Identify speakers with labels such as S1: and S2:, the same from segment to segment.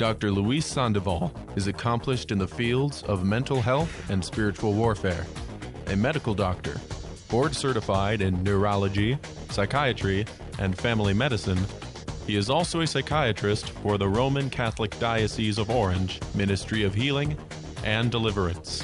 S1: Dr. Luis Sandoval is accomplished in the fields of mental health and spiritual warfare, a medical doctor, board certified in neurology, psychiatry, and family medicine. He is also a psychiatrist for the Roman Catholic Diocese of Orange Ministry of Healing and Deliverance.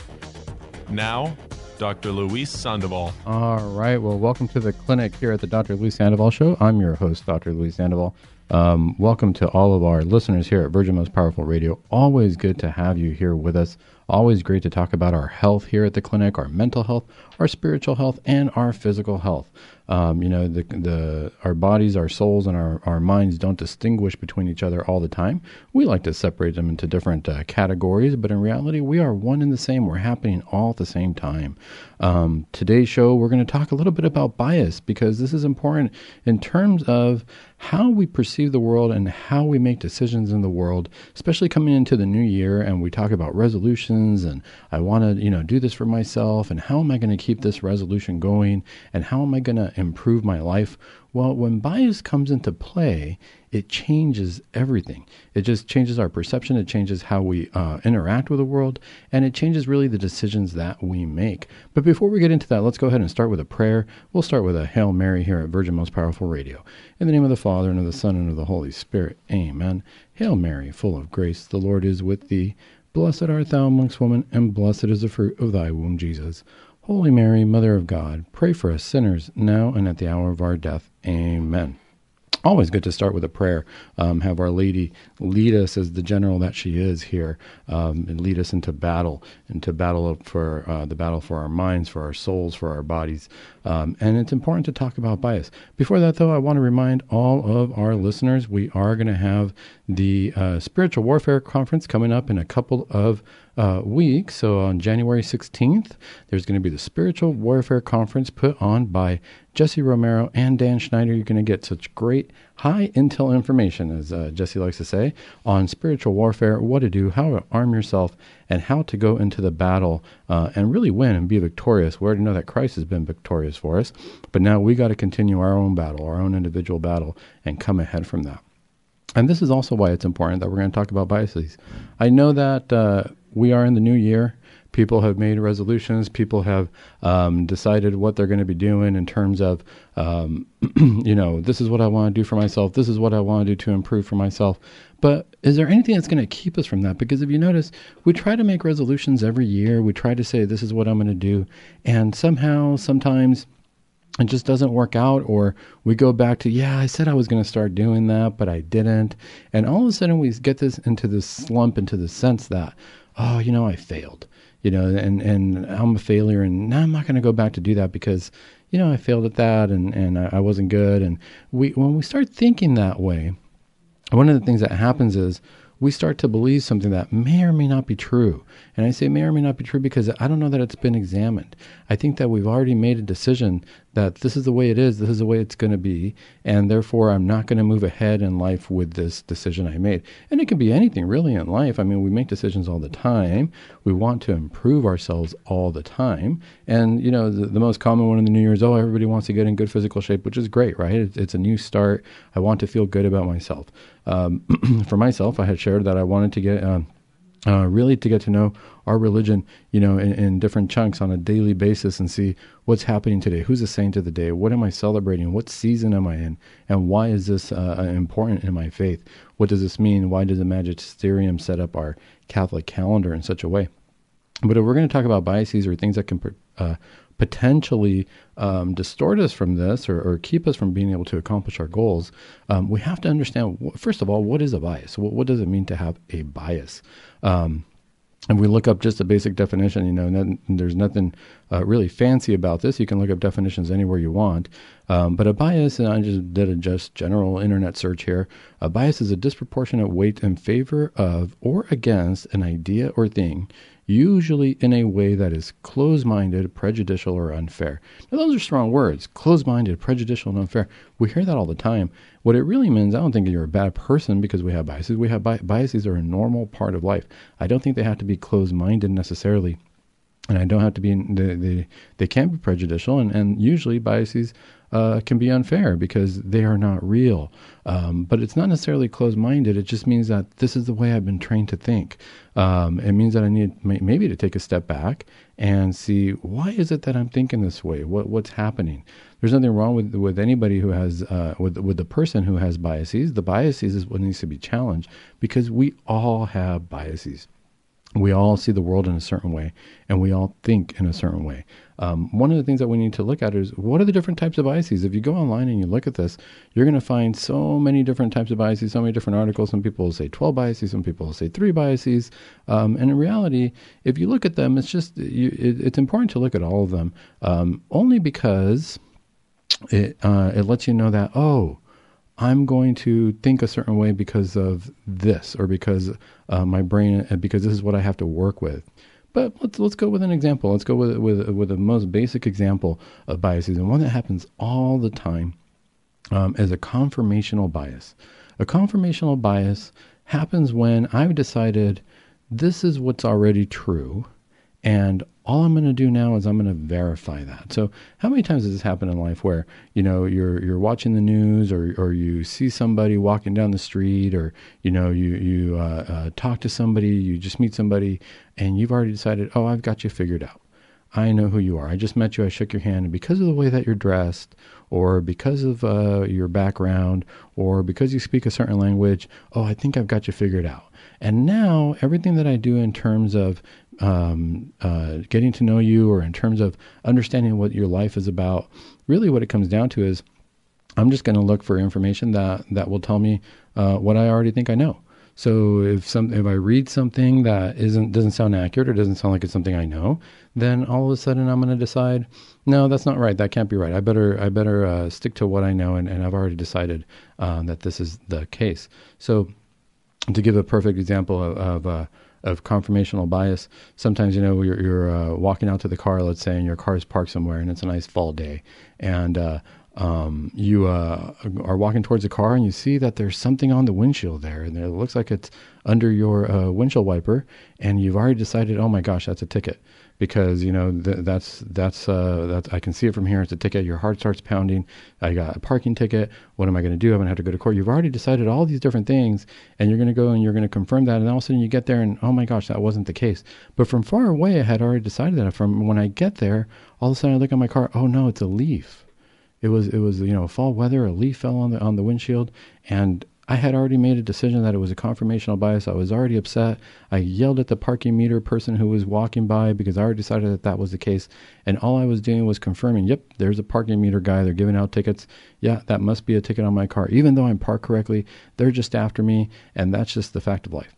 S1: Now, Dr. Luis Sandoval.
S2: All right. Well, welcome to the clinic here at the Dr. Luis Sandoval Show. I'm your host, Dr. Luis Sandoval. Um, welcome to all of our listeners here at Virgin Most Powerful Radio. Always good to have you here with us. Always great to talk about our health here at the clinic, our mental health, our spiritual health, and our physical health. Um, you know, the the our bodies, our souls, and our, our minds don't distinguish between each other all the time. We like to separate them into different uh, categories, but in reality, we are one and the same. We're happening all at the same time. Um, today's show, we're going to talk a little bit about bias because this is important in terms of how we perceive the world and how we make decisions in the world, especially coming into the new year. And we talk about resolutions and I want to, you know, do this for myself and how am I going to keep this resolution going and how am I going to improve my life? Well, when bias comes into play, it changes everything. It just changes our perception. It changes how we uh, interact with the world, and it changes really the decisions that we make. But before we get into that, let's go ahead and start with a prayer. We'll start with a Hail Mary here at Virgin Most Powerful Radio. In the name of the Father, and of the Son, and of the Holy Spirit. Amen. Hail Mary, full of grace, the Lord is with thee. Blessed art thou amongst women, and blessed is the fruit of thy womb, Jesus. Holy Mary, Mother of God, pray for us sinners now and at the hour of our death. Amen always good to start with a prayer. Um, have Our Lady lead us as the general that she is here, um, and lead us into battle, into battle for uh, the battle for our minds, for our souls, for our bodies. Um, and it's important to talk about bias. Before that, though, I want to remind all of our listeners we are going to have the uh, Spiritual Warfare Conference coming up in a couple of uh, week. So on January 16th, there's going to be the Spiritual Warfare Conference put on by Jesse Romero and Dan Schneider. You're going to get such great high intel information, as uh, Jesse likes to say, on spiritual warfare, what to do, how to arm yourself, and how to go into the battle uh, and really win and be victorious. We already know that Christ has been victorious for us, but now we got to continue our own battle, our own individual battle, and come ahead from that. And this is also why it's important that we're going to talk about biases. I know that uh, we are in the new year. People have made resolutions. People have um, decided what they're going to be doing in terms of, um, you know, this is what I want to do for myself. This is what I want to do to improve for myself. But is there anything that's going to keep us from that? Because if you notice, we try to make resolutions every year. We try to say, this is what I'm going to do. And somehow, sometimes, it just doesn't work out or we go back to yeah i said i was going to start doing that but i didn't and all of a sudden we get this into this slump into the sense that oh, you know, I failed, you know, and, and I'm a failure and now I'm not going to go back to do that because, you know, I failed at that and, and I, I wasn't good. And we, when we start thinking that way, one of the things that happens is we start to believe something that may or may not be true. And I say may or may not be true because I don't know that it's been examined. I think that we've already made a decision that this is the way it is, this is the way it's going to be, and therefore I'm not going to move ahead in life with this decision I made. And it can be anything really in life. I mean, we make decisions all the time. We want to improve ourselves all the time. And, you know, the, the most common one in the New Year is, oh, everybody wants to get in good physical shape, which is great, right? It's, it's a new start. I want to feel good about myself. Um, for myself, I had shared that I wanted to get. Um, uh, really to get to know our religion, you know, in, in, different chunks on a daily basis and see what's happening today. Who's the saint of the day? What am I celebrating? What season am I in? And why is this uh, uh important in my faith? What does this mean? Why does the magisterium set up our Catholic calendar in such a way? But if we're going to talk about biases or things that can uh, potentially um, distort us from this or, or, keep us from being able to accomplish our goals, um, we have to understand, first of all, what is a bias? What, what does it mean to have a bias? Um, and we look up just a basic definition, you know, there's nothing uh, really fancy about this. You can look up definitions anywhere you want. Um, but a bias, and I just did a just general internet search here. A bias is a disproportionate weight in favor of or against an idea or thing usually in a way that is close minded, prejudicial, or unfair. Now, those are strong words close minded, prejudicial, and unfair. We hear that all the time. What it really means, I don't think you're a bad person because we have biases. We have bi- biases are a normal part of life. I don't think they have to be close minded necessarily. And I don't have to be, they, they, they can be prejudicial, and, and usually biases uh, can be unfair because they are not real. Um, but it's not necessarily closed minded. It just means that this is the way I've been trained to think. Um, it means that I need maybe to take a step back and see why is it that I'm thinking this way? What what's happening? There's nothing wrong with with anybody who has uh, with with the person who has biases. The biases is what needs to be challenged because we all have biases we all see the world in a certain way and we all think in a certain way. Um, one of the things that we need to look at is what are the different types of biases? If you go online and you look at this, you're going to find so many different types of biases, so many different articles. Some people will say 12 biases, some people will say three biases. Um, and in reality, if you look at them, it's just, you, it, it's important to look at all of them um, only because it, uh, it lets you know that, oh, I'm going to think a certain way because of this, or because uh, my brain, uh, because this is what I have to work with. But let's let's go with an example. Let's go with with with the most basic example of biases, and one that happens all the time um, is a confirmational bias. A confirmational bias happens when I've decided this is what's already true, and all I'm going to do now is I'm going to verify that. So, how many times has this happened in life where you know you're you're watching the news, or or you see somebody walking down the street, or you know you you uh, uh, talk to somebody, you just meet somebody, and you've already decided, oh, I've got you figured out. I know who you are. I just met you. I shook your hand, and because of the way that you're dressed, or because of uh, your background, or because you speak a certain language, oh, I think I've got you figured out. And now everything that I do in terms of um, uh, getting to know you or in terms of understanding what your life is about, really what it comes down to is I'm just going to look for information that, that will tell me uh, what I already think I know. So if some if I read something that isn't doesn't sound accurate or doesn't sound like it's something I know, then all of a sudden I'm going to decide, no, that's not right. That can't be right. I better I better uh, stick to what I know, and, and I've already decided uh, that this is the case. So to give a perfect example of, of uh, of confirmational bias. Sometimes, you know, you're, you're uh, walking out to the car, let's say, and your car is parked somewhere and it's a nice fall day. And uh, um, you uh, are walking towards the car and you see that there's something on the windshield there. And it looks like it's under your uh, windshield wiper. And you've already decided, oh my gosh, that's a ticket because you know th- that's that's uh, that's I can see it from here. It's a ticket. Your heart starts pounding. I got a parking ticket. What am I going to do? I'm going to have to go to court. You've already decided all these different things, and you're going to go and you're going to confirm that. And all of a sudden you get there, and oh my gosh, that wasn't the case. But from far away, I had already decided that. From when I get there, all of a sudden I look at my car. Oh no, it's a leaf. It was it was you know fall weather. A leaf fell on the on the windshield, and I had already made a decision that it was a confirmational bias. I was already upset. I yelled at the parking meter person who was walking by because I already decided that that was the case. And all I was doing was confirming, yep, there's a parking meter guy. They're giving out tickets. Yeah, that must be a ticket on my car. Even though I'm parked correctly, they're just after me. And that's just the fact of life.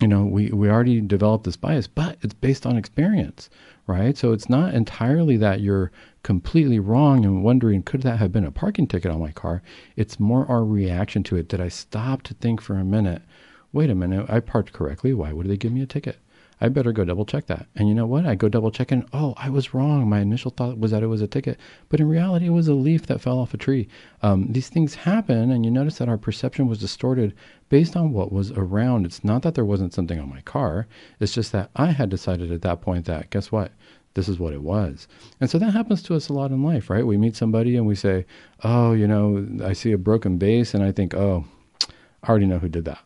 S2: You know, we, we already developed this bias, but it's based on experience, right? So it's not entirely that you're completely wrong and wondering, could that have been a parking ticket on my car? It's more our reaction to it. Did I stop to think for a minute? Wait a minute, I parked correctly. Why would they give me a ticket? I better go double check that. And you know what? I go double check and oh, I was wrong. My initial thought was that it was a ticket, but in reality, it was a leaf that fell off a tree. Um, these things happen, and you notice that our perception was distorted based on what was around. It's not that there wasn't something on my car, it's just that I had decided at that point that, guess what? this is what it was. And so that happens to us a lot in life, right? We meet somebody and we say, oh, you know, I see a broken vase and I think, oh, I already know who did that.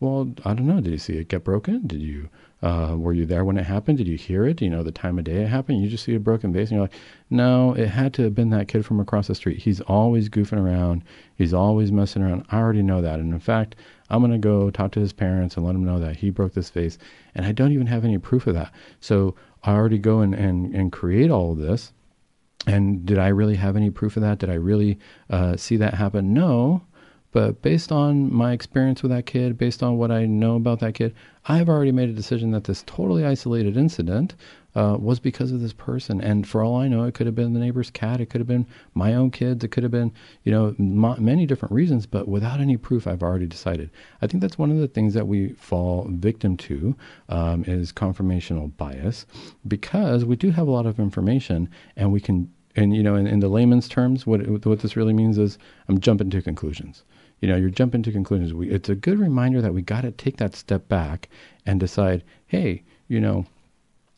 S2: Well, I don't know. Did you see it get broken? Did you, uh, were you there when it happened? Did you hear it? Do you know the time of day it happened? You just see a broken vase and you're like, no, it had to have been that kid from across the street. He's always goofing around. He's always messing around. I already know that. And in fact, I'm going to go talk to his parents and let him know that he broke this vase. And I don't even have any proof of that. So I already go and, and, and create all of this. And did I really have any proof of that? Did I really uh, see that happen? No. But based on my experience with that kid, based on what I know about that kid, I've already made a decision that this totally isolated incident uh, was because of this person. And for all I know, it could have been the neighbor's cat. It could have been my own kids. It could have been, you know, m- many different reasons. But without any proof, I've already decided. I think that's one of the things that we fall victim to um, is confirmational bias, because we do have a lot of information, and we can. And you know, in, in the layman's terms, what what this really means is I'm jumping to conclusions you know, you're jumping to conclusions. We, it's a good reminder that we got to take that step back and decide, hey, you know,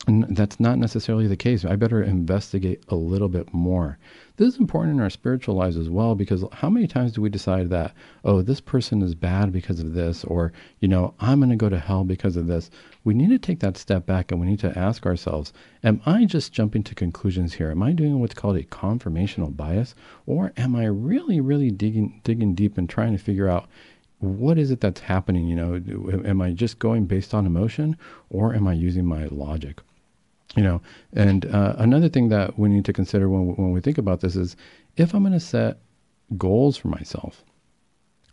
S2: And that's not necessarily the case. I better investigate a little bit more. This is important in our spiritual lives as well because how many times do we decide that, oh, this person is bad because of this, or, you know, I'm going to go to hell because of this? We need to take that step back and we need to ask ourselves, am I just jumping to conclusions here? Am I doing what's called a confirmational bias? Or am I really, really digging, digging deep and trying to figure out, what is it that's happening? You know, am I just going based on emotion or am I using my logic? You know, and uh, another thing that we need to consider when when we think about this is if I'm going to set goals for myself,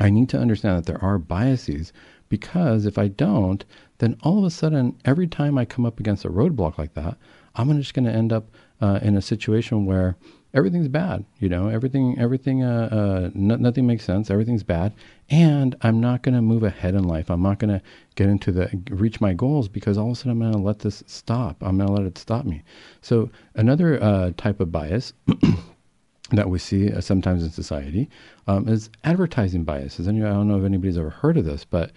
S2: I need to understand that there are biases because if I don't, then all of a sudden, every time I come up against a roadblock like that, I'm just going to end up uh, in a situation where everything's bad. You know, everything, everything, uh, uh, nothing makes sense. Everything's bad, and I'm not going to move ahead in life. I'm not going to get into the reach my goals because all of a sudden I'm going to let this stop. I'm going to let it stop me. So another uh, type of bias. that we see uh, sometimes in society um, is advertising biases. And I don't know if anybody's ever heard of this, but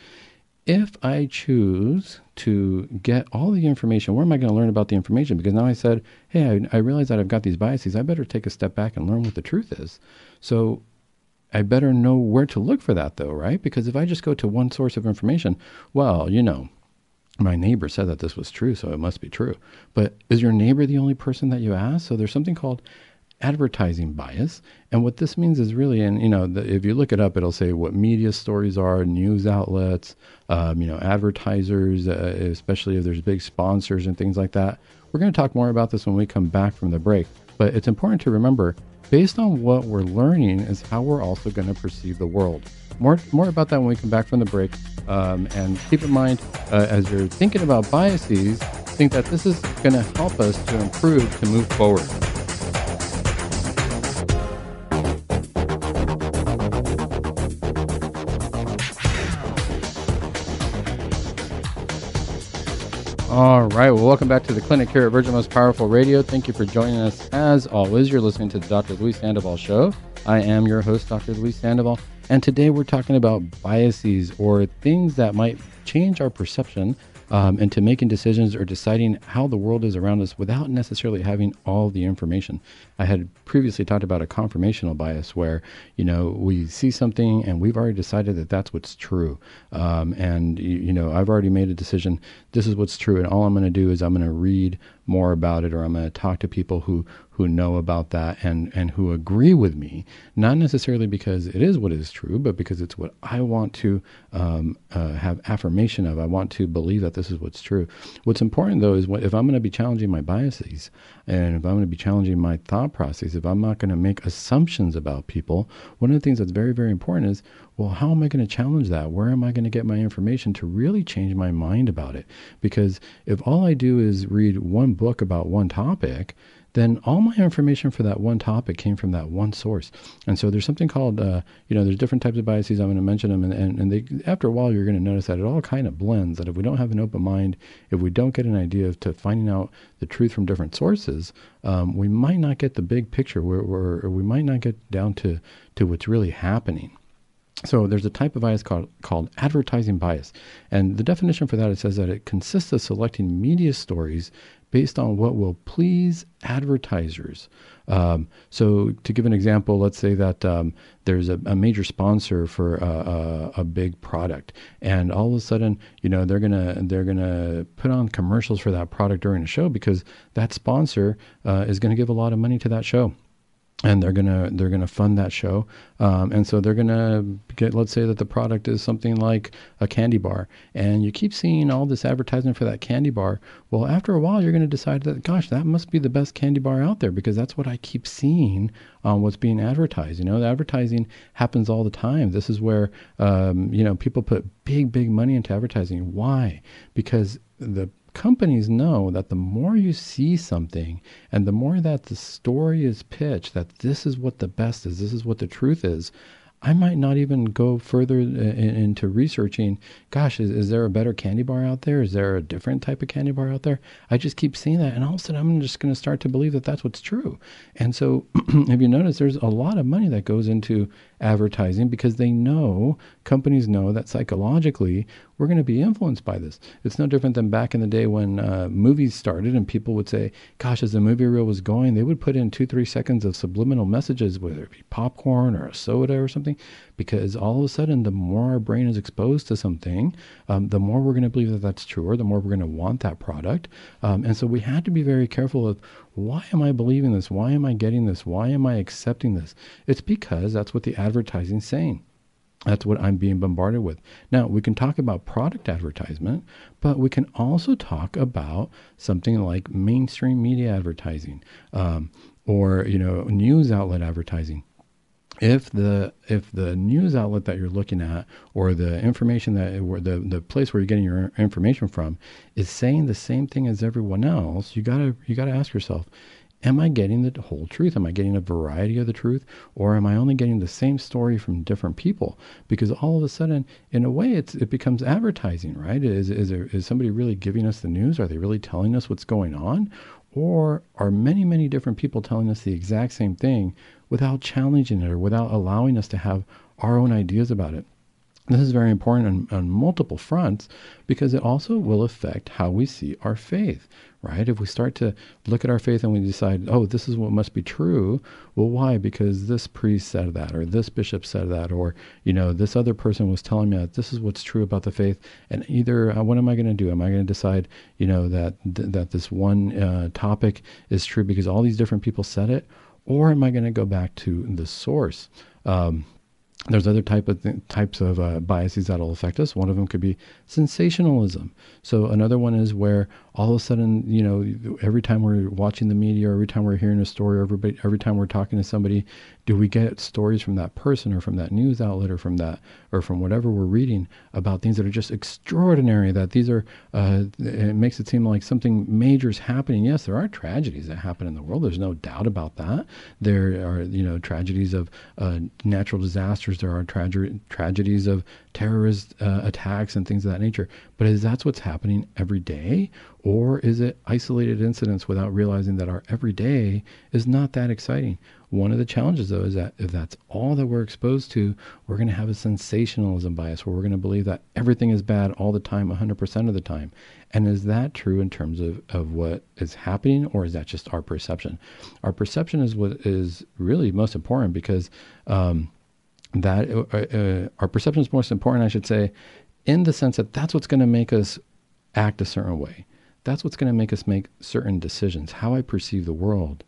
S2: if I choose to get all the information, where am I going to learn about the information? Because now I said, hey, I, I realize that I've got these biases. I better take a step back and learn what the truth is. So I better know where to look for that, though, right? Because if I just go to one source of information, well, you know, my neighbor said that this was true, so it must be true. But is your neighbor the only person that you ask? So there's something called advertising bias. And what this means is really, and you know, the, if you look it up, it'll say what media stories are, news outlets, um, you know, advertisers, uh, especially if there's big sponsors and things like that. We're going to talk more about this when we come back from the break. But it's important to remember, based on what we're learning, is how we're also going to perceive the world. More, more about that when we come back from the break. Um, and keep in mind, uh, as you're thinking about biases, think that this is going to help us to improve, to move forward. All right. Well, welcome back to the clinic here at Virgin Most Powerful Radio. Thank you for joining us. As always, you're listening to the Dr. Luis Sandoval Show. I am your host, Dr. Luis Sandoval, and today we're talking about biases or things that might change our perception um, into making decisions or deciding how the world is around us without necessarily having all the information. I had previously talked about a confirmational bias where, you know, we see something and we've already decided that that's what's true. Um, and, you, you know, I've already made a decision, this is what's true. And all I'm going to do is I'm going to read more about it or I'm going to talk to people who, who know about that and, and who agree with me, not necessarily because it is what is true, but because it's what I want to um, uh, have affirmation of. I want to believe that this is what's true. What's important, though, is what, if I'm going to be challenging my biases and if I'm going to be challenging my thought process, if I'm not going to make assumptions about people, one of the things that's very, very important is well, how am I going to challenge that? Where am I going to get my information to really change my mind about it? Because if all I do is read one book about one topic, then all my information for that one topic came from that one source. And so there's something called, uh, you know, there's different types of biases. I'm going to mention them, and, and, and they, after a while, you're going to notice that it all kind of blends. That if we don't have an open mind, if we don't get an idea of to finding out the truth from different sources, um, we might not get the big picture, where, we might not get down to to what's really happening. So there's a type of bias called, called advertising bias. And the definition for that, it says that it consists of selecting media stories based on what will please advertisers. Um, so, to give an example, let's say that um, there's a, a, major sponsor for a, a, a, big product, and all of a sudden, you know, they're gonna they're gonna put on commercials for that product during a show because that sponsor uh, is to give a lot of money to that show and they're gonna they're gonna fund that show, um, and so they're gonna get. Let's say that the product is something like a candy bar, and you keep seeing all this advertisement for that candy bar. Well, after a while, you're gonna decide that, gosh, that must be the best candy bar out there because that's what I keep seeing on what's being advertised. You know, the advertising happens all the time. This is where um, you know people put big big money into advertising. Why? Because the companies know that the more you see something and the more that the story is pitched, that this is what the best is, this is what the truth is, I might not even go further uh, in, into researching. Gosh, is, is there a better candy bar out there? Is there a different type of candy bar out there? I just keep seeing that, and all of a sudden, I'm just going to start to believe that that's what's true. And so, if you notice, there's a lot of money that goes into advertising because they know, companies know that psychologically we're going to be influenced by this. It's no different than back in the day when uh, movies started and people would say, gosh, as the movie reel was going, they would put in two, three seconds of subliminal messages, whether it be popcorn or a soda or something, because all of a sudden, the more our brain is exposed to something, um, the more we're going to believe that that's true or the more we're going to want that product. Um, and so we had to be very careful of why am I believing this? Why am I getting this? Why am I accepting this? It's because that's what the advertising's saying. That's what I'm being bombarded with. Now, we can talk about product advertisement, but we can also talk about something like mainstream media advertising um, or, you know, news outlet advertising. If the if the news outlet that you're looking at or the information that the the place where you're getting your information from is saying the same thing as everyone else, you gotta you gotta ask yourself, am I getting the whole truth? Am I getting a variety of the truth? Or am I only getting the same story from different people? Because all of a sudden, in a way, it's, it becomes advertising, right? Is, is, there, is somebody really giving us the news? Are they really telling us what's going on? Or are many, many different people telling us the exact same thing without challenging it or without allowing us to have our own ideas about it? This is very important on, on, multiple fronts because it also will affect how we see our faith, right? If we start to look at our faith and we decide, oh, this is what must be true, well, why? Because this priest said that, or this bishop said that, or, you know, this other person was telling me that this is what's true about the faith. And either, uh, what am I going to do? Am I going to decide, you know, that, th- that this one uh, topic is true because all these different people said it? Or am I going to go back to the source? Um, there's other type of th- types of uh, biases that'll affect us. One of them could be sensationalism. So another one is where all of a sudden, you know, every time we're watching the media, every time we're hearing a story, or every every time we're talking to somebody, do we get stories from that person, or from that news outlet, or from that, or from whatever we're reading about things that are just extraordinary? That these are, uh, it makes it seem like something major is happening. Yes, there are tragedies that happen in the world. There's no doubt about that. There are, you know, tragedies of uh, natural disasters. There are trage- tragedies of terrorist uh, attacks and things of that nature. But is that what's happening every day? Or is it isolated incidents without realizing that our everyday is not that exciting? One of the challenges, though, is that if that's all that we're exposed to, we're going to have a sensationalism bias where we're going to believe that everything is bad all the time, 100% of the time. And is that true in terms of, of what is happening, or is that just our perception? Our perception is what is really most important because um, that uh, uh, our perception is most important, I should say, in the sense that that's what's going to make us act a certain way. That's what's going to make us make certain decisions, how I perceive the world.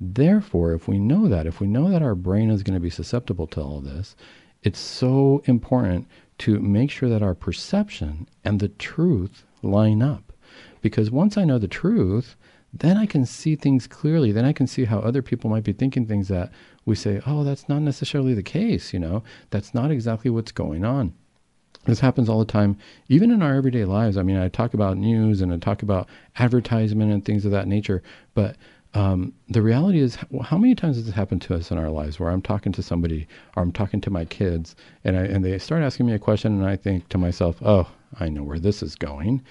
S2: Therefore, if we know that, if we know that our brain is going to be susceptible to all this, it's so important to make sure that our perception and the truth line up. Because once I know the truth, then I can see things clearly. Then I can see how other people might be thinking things that we say, oh, that's not necessarily the case, you know, that's not exactly what's going on. This happens all the time, even in our everyday lives. I mean, I talk about news and I talk about advertisement and things of that nature, but um, the reality is, how many times has this happened to us in our lives where I'm talking to somebody or I'm talking to my kids and, I, and they start asking me a question and I think to myself, oh, I know where this is going.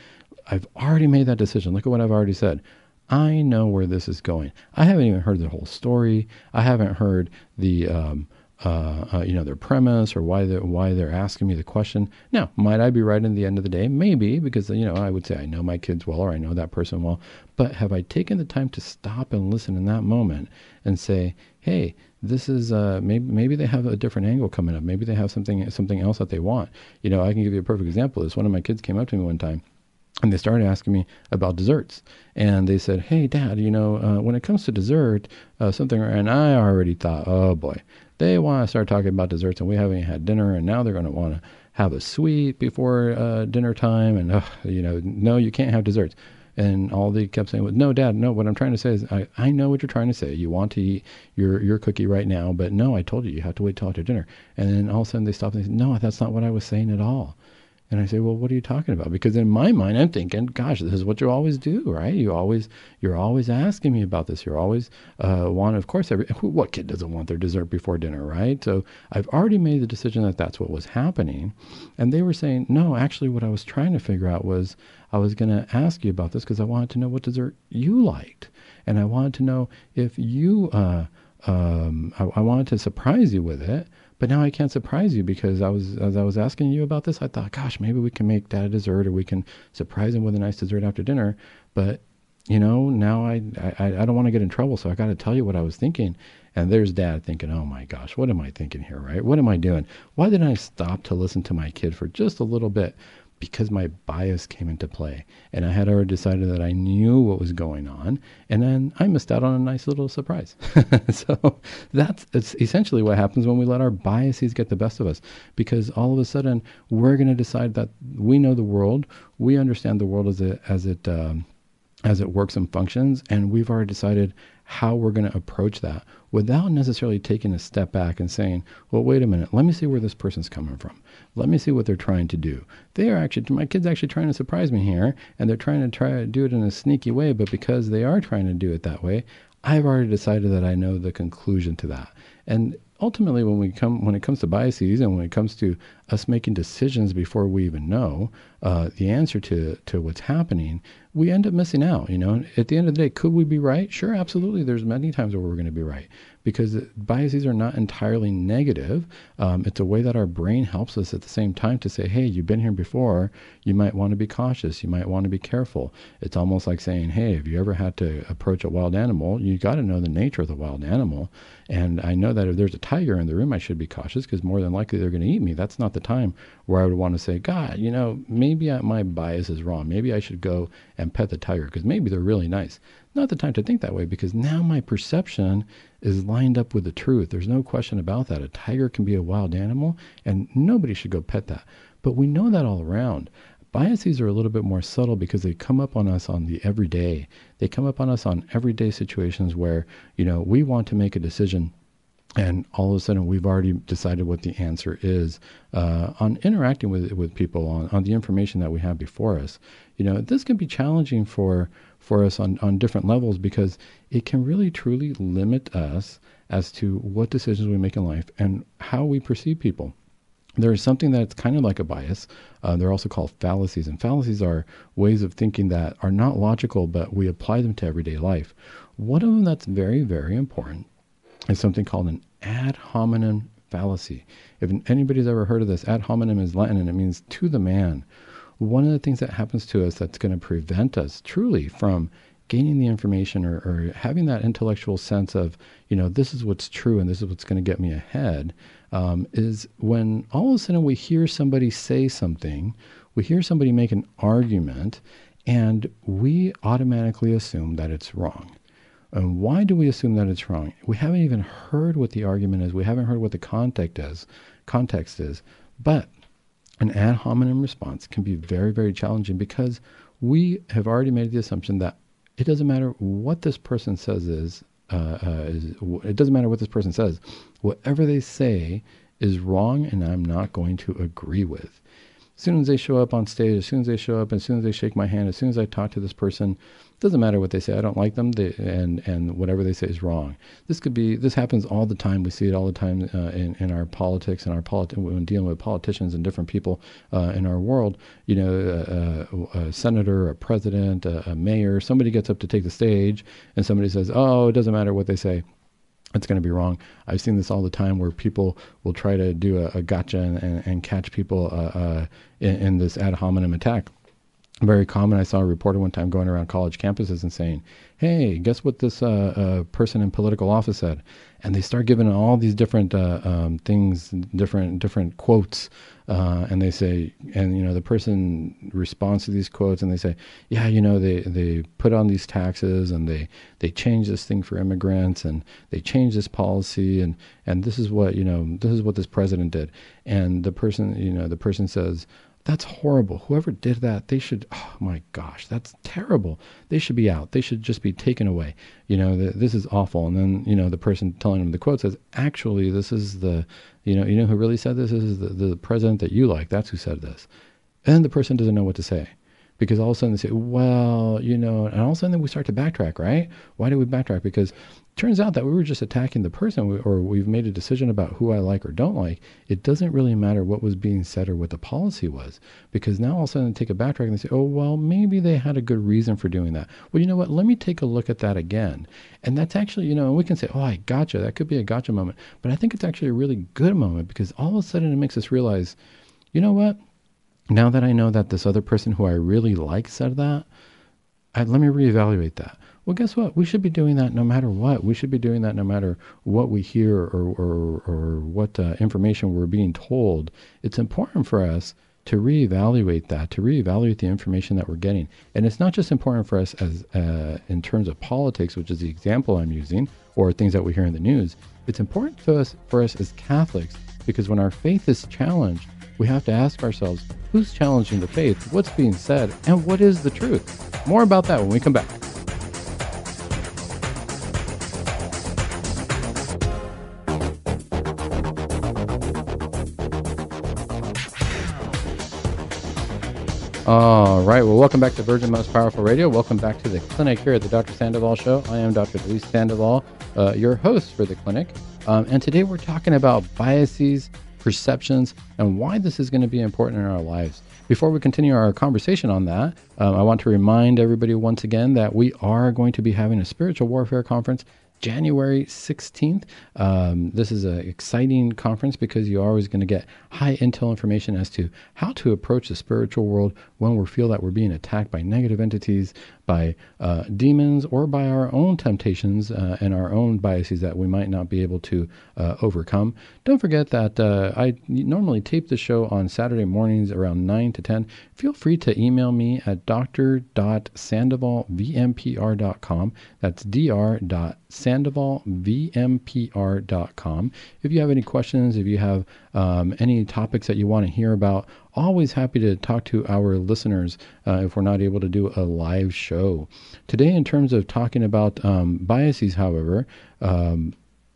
S2: I've already made that decision. Look at what I've already said. I know where this is going. I haven't even heard the whole story. I haven't heard the um, uh, uh, you know their premise or why they're why they're asking me the question. Now, might I be right in the end of the day? Maybe because you know I would say I know my kids well or I know that person well. But have I taken the time to stop and listen in that moment and say, hey, this is uh, maybe maybe they have a different angle coming up. Maybe they have something something else that they want. You know, I can give you a perfect example. This one of my kids came up to me one time and they started asking me about desserts. And they said, "Hey, Dad, you know, uh, when it comes to dessert, uh, something." And I already thought, "Oh boy, they want to start talking about desserts, and we haven't had dinner, and now they're going to want to have a sweet before uh, dinner time, and uh, you know, no, you can't have desserts." And all they kept saying was, "No, Dad, no. What I'm trying to say is, I, I know what you're trying to say. You want to eat your your cookie right now, but no, I told you you have to wait till after dinner." And then all of a sudden they stopped and they said, "No, that's not what I was saying at all." And I say, well, what are you talking about? Because in my mind, I'm thinking, gosh, this is what you always do, right? You always, you're always asking me about this. You're always uh, want, of course, every what kid doesn't want their dessert before dinner, right? So I've already made the decision that that's what was happening, and they were saying, no, actually, what I was trying to figure out was I was going to ask you about this because I wanted to know what dessert you liked, and I wanted to know if you, uh, um, I, I wanted to surprise you with it But now I can't surprise you because I was as I was asking you about this, I thought, gosh, maybe we can make dad a dessert or we can surprise him with a nice dessert after dinner. But you know, now I I, I don't want to get in trouble, so I got to tell you what I was thinking. And there's dad thinking, oh my gosh, what am I thinking here, right? What am I doing? Why didn't I stop to listen to my kid for just a little bit? Because my bias came into play and I had already decided that I knew what was going on and then I missed out on a nice little surprise. so that's it's essentially what happens when we let our biases get the best of us because all of a sudden we're going to decide that we know the world, we understand the world as it as it um, as it works and functions and we've already decided how we're going to approach that without necessarily taking a step back and saying, well, wait a minute, let me see where this person's coming from. Let me see what they're trying to do. They are actually, my kid's actually trying to surprise me here, and they're trying to try to do it in a sneaky way, but because they are trying to do it that way, I've already decided that I know the conclusion to that. And ultimately when we come when it comes to biases and when it comes to us making decisions before we even know uh, the answer to to what's happening we end up missing out you know at the end of the day could we be right sure absolutely there's many times where we're going to be right because biases are not entirely negative. Um, it's a way that our brain helps us at the same time to say, hey, you've been here before. You might want to be cautious. You might want to be careful. It's almost like saying, hey, have you ever had to approach a wild animal? You got to know the nature of the wild animal. And I know that if there's a tiger in the room, I should be cautious because more than likely they're going to eat me. That's not the time where I would want to say, God, you know, maybe I, my bias is wrong. Maybe I should go and pet the tiger because maybe they're really nice. Not the time to think that way because now my perception is lined up with the truth. There's no question about that. A tiger can be a wild animal, and nobody should go pet that. But we know that all around. Biases are a little bit more subtle because they come up on us on the everyday. They come up on us on everyday situations where, you know, we want to make a decision and all of a sudden we've already decided what the answer is uh, on interacting with with people on, on the information that we have before us. You know, this can be challenging for for us on, on different levels because it can really truly limit us as to what decisions we make in life and how we perceive people. There is something that's kind of like a bias. Uh, they're also called fallacies, and fallacies are ways of thinking that are not logical, but we apply them to everyday life. One of them that's very, very important is something called an ad hominem fallacy. If anybody's ever heard of this, ad hominem is Latin and it means to the man one of the things that happens to us that's going to prevent us truly from gaining the information or, or, having that intellectual sense of, you know, this is what's true and this is what's going to get me ahead, um, is when all of a sudden we hear somebody say something, we hear somebody make an argument, and we automatically assume that it's wrong. And why do we assume that it's wrong? We haven't even heard what the argument is. We haven't heard what the context is. Context is, but an ad hominem response can be very, very challenging because we have already made the assumption that it doesn't matter what this person says is, uh, uh, is it doesn't matter what this person says. Whatever they say is wrong, and I'm not going to agree with. As soon as they show up on stage, as soon as they show up, as soon as they shake my hand, as soon as I talk to this person, doesn't matter what they say. I don't like them, they, and and whatever they say is wrong. This could be. This happens all the time. We see it all the time uh, in in our politics and our politi- when dealing with politicians and different people uh, in our world. You know, uh, a senator, a president, a, a mayor. Somebody gets up to take the stage, and somebody says, "Oh, it doesn't matter what they say." it's going to be wrong. I've seen this all the time where people will try to do a, a gotcha and, and, and catch people uh, uh, in, in, this ad hominem attack very common. I saw a reporter one time going around college campuses and saying, "Hey, guess what this uh, uh, person in political office said?" And they start giving all these different uh, um, things, different different quotes, uh, and they say, and you know, the person responds to these quotes, and they say, "Yeah, you know, they they put on these taxes, and they they change this thing for immigrants, and they change this policy, and and this is what you know, this is what this president did." And the person, you know, the person says that's horrible. Whoever did that, they should, oh my gosh, that's terrible. They should be out. They should just be taken away. You know, the, this is awful. And then, you know, the person telling them the quote says, actually, this is the, you know, you know who really said this? This is the, the president that you like. That's who said this. And the person doesn't know what to say. Because all of a sudden they say, well, you know, and all of a sudden we start to backtrack, right? Why do we backtrack? Because it turns out that we were just attacking the person or we've made a decision about who I like or don't like. It doesn't really matter what was being said or what the policy was because now all of a sudden they take a backtrack and they say, oh, well, maybe they had a good reason for doing that. Well, you know what? Let me take a look at that again. And that's actually, you know, we can say, oh, I gotcha. That could be a gotcha moment. But I think it's actually a really good moment because all of a sudden it makes us realize, you know what? Now that I know that this other person who I really like said that, I, let me reevaluate that well, guess what? We should be doing that no matter what. We should be doing that no matter what we hear or, or, or what uh, information we're being told. It's important for us to reevaluate that, to reevaluate the information that we're getting. And it's not just important for us as uh, in terms of politics, which is the example I'm using, or things that we hear in the news. It's important to us for us as Catholics because when our faith is challenged, we have to ask ourselves, who's challenging the faith? What's being said? And what is the truth? More about that when we come back. All right. Well, welcome back to Virgin Most Powerful Radio. Welcome back to the clinic here at the Dr. Sandoval Show. I am Dr. Luis Sandoval, uh, your host for the clinic. Um, and today we're talking about biases, perceptions, and why this is going to be important in our lives. Before we continue our conversation on that, um, I want to remind everybody once again that we are going to be having a spiritual warfare conference January 16th. Um, this is an exciting conference because you're always going to get high intel information as to how to approach the spiritual world when we feel that we're being attacked by negative entities, by uh, demons, or by our own temptations uh, and our own biases that we might not be able to uh, overcome. Don't forget that uh, I normally tape the show on Saturday mornings around 9 to 10. Feel free to email me at dr.sandovalvmpr.com. That's dr.sandovalvmpr.com. If you have any questions, if you have um, any topics that you want to hear about, always happy to talk to our listeners uh, if we're not able to do a live show. Today, in terms of talking about um, biases, however, um,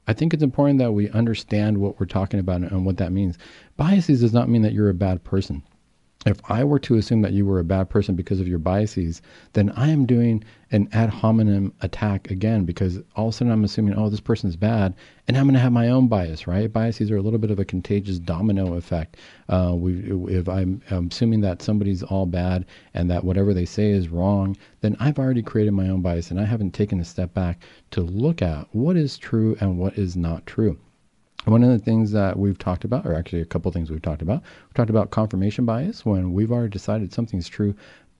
S2: I think it's important that we understand what we're talking about and what that means. Biases does not mean that you're a bad person if I were to assume that you were a bad person because of your biases, then I am doing an ad hominem attack again because all of a sudden I'm assuming, oh, this person's bad, and I'm going to have my own bias, right? Biases are a little bit of a contagious domino effect. Uh, we, if I'm, I'm assuming that somebody's all bad and that whatever they say is wrong, then I've already created my own bias and I haven't taken a step back to look at what is true and what is not true. One of the things that we've talked about, or actually a couple things we've talked about, we talked about confirmation bias when we've already decided something's true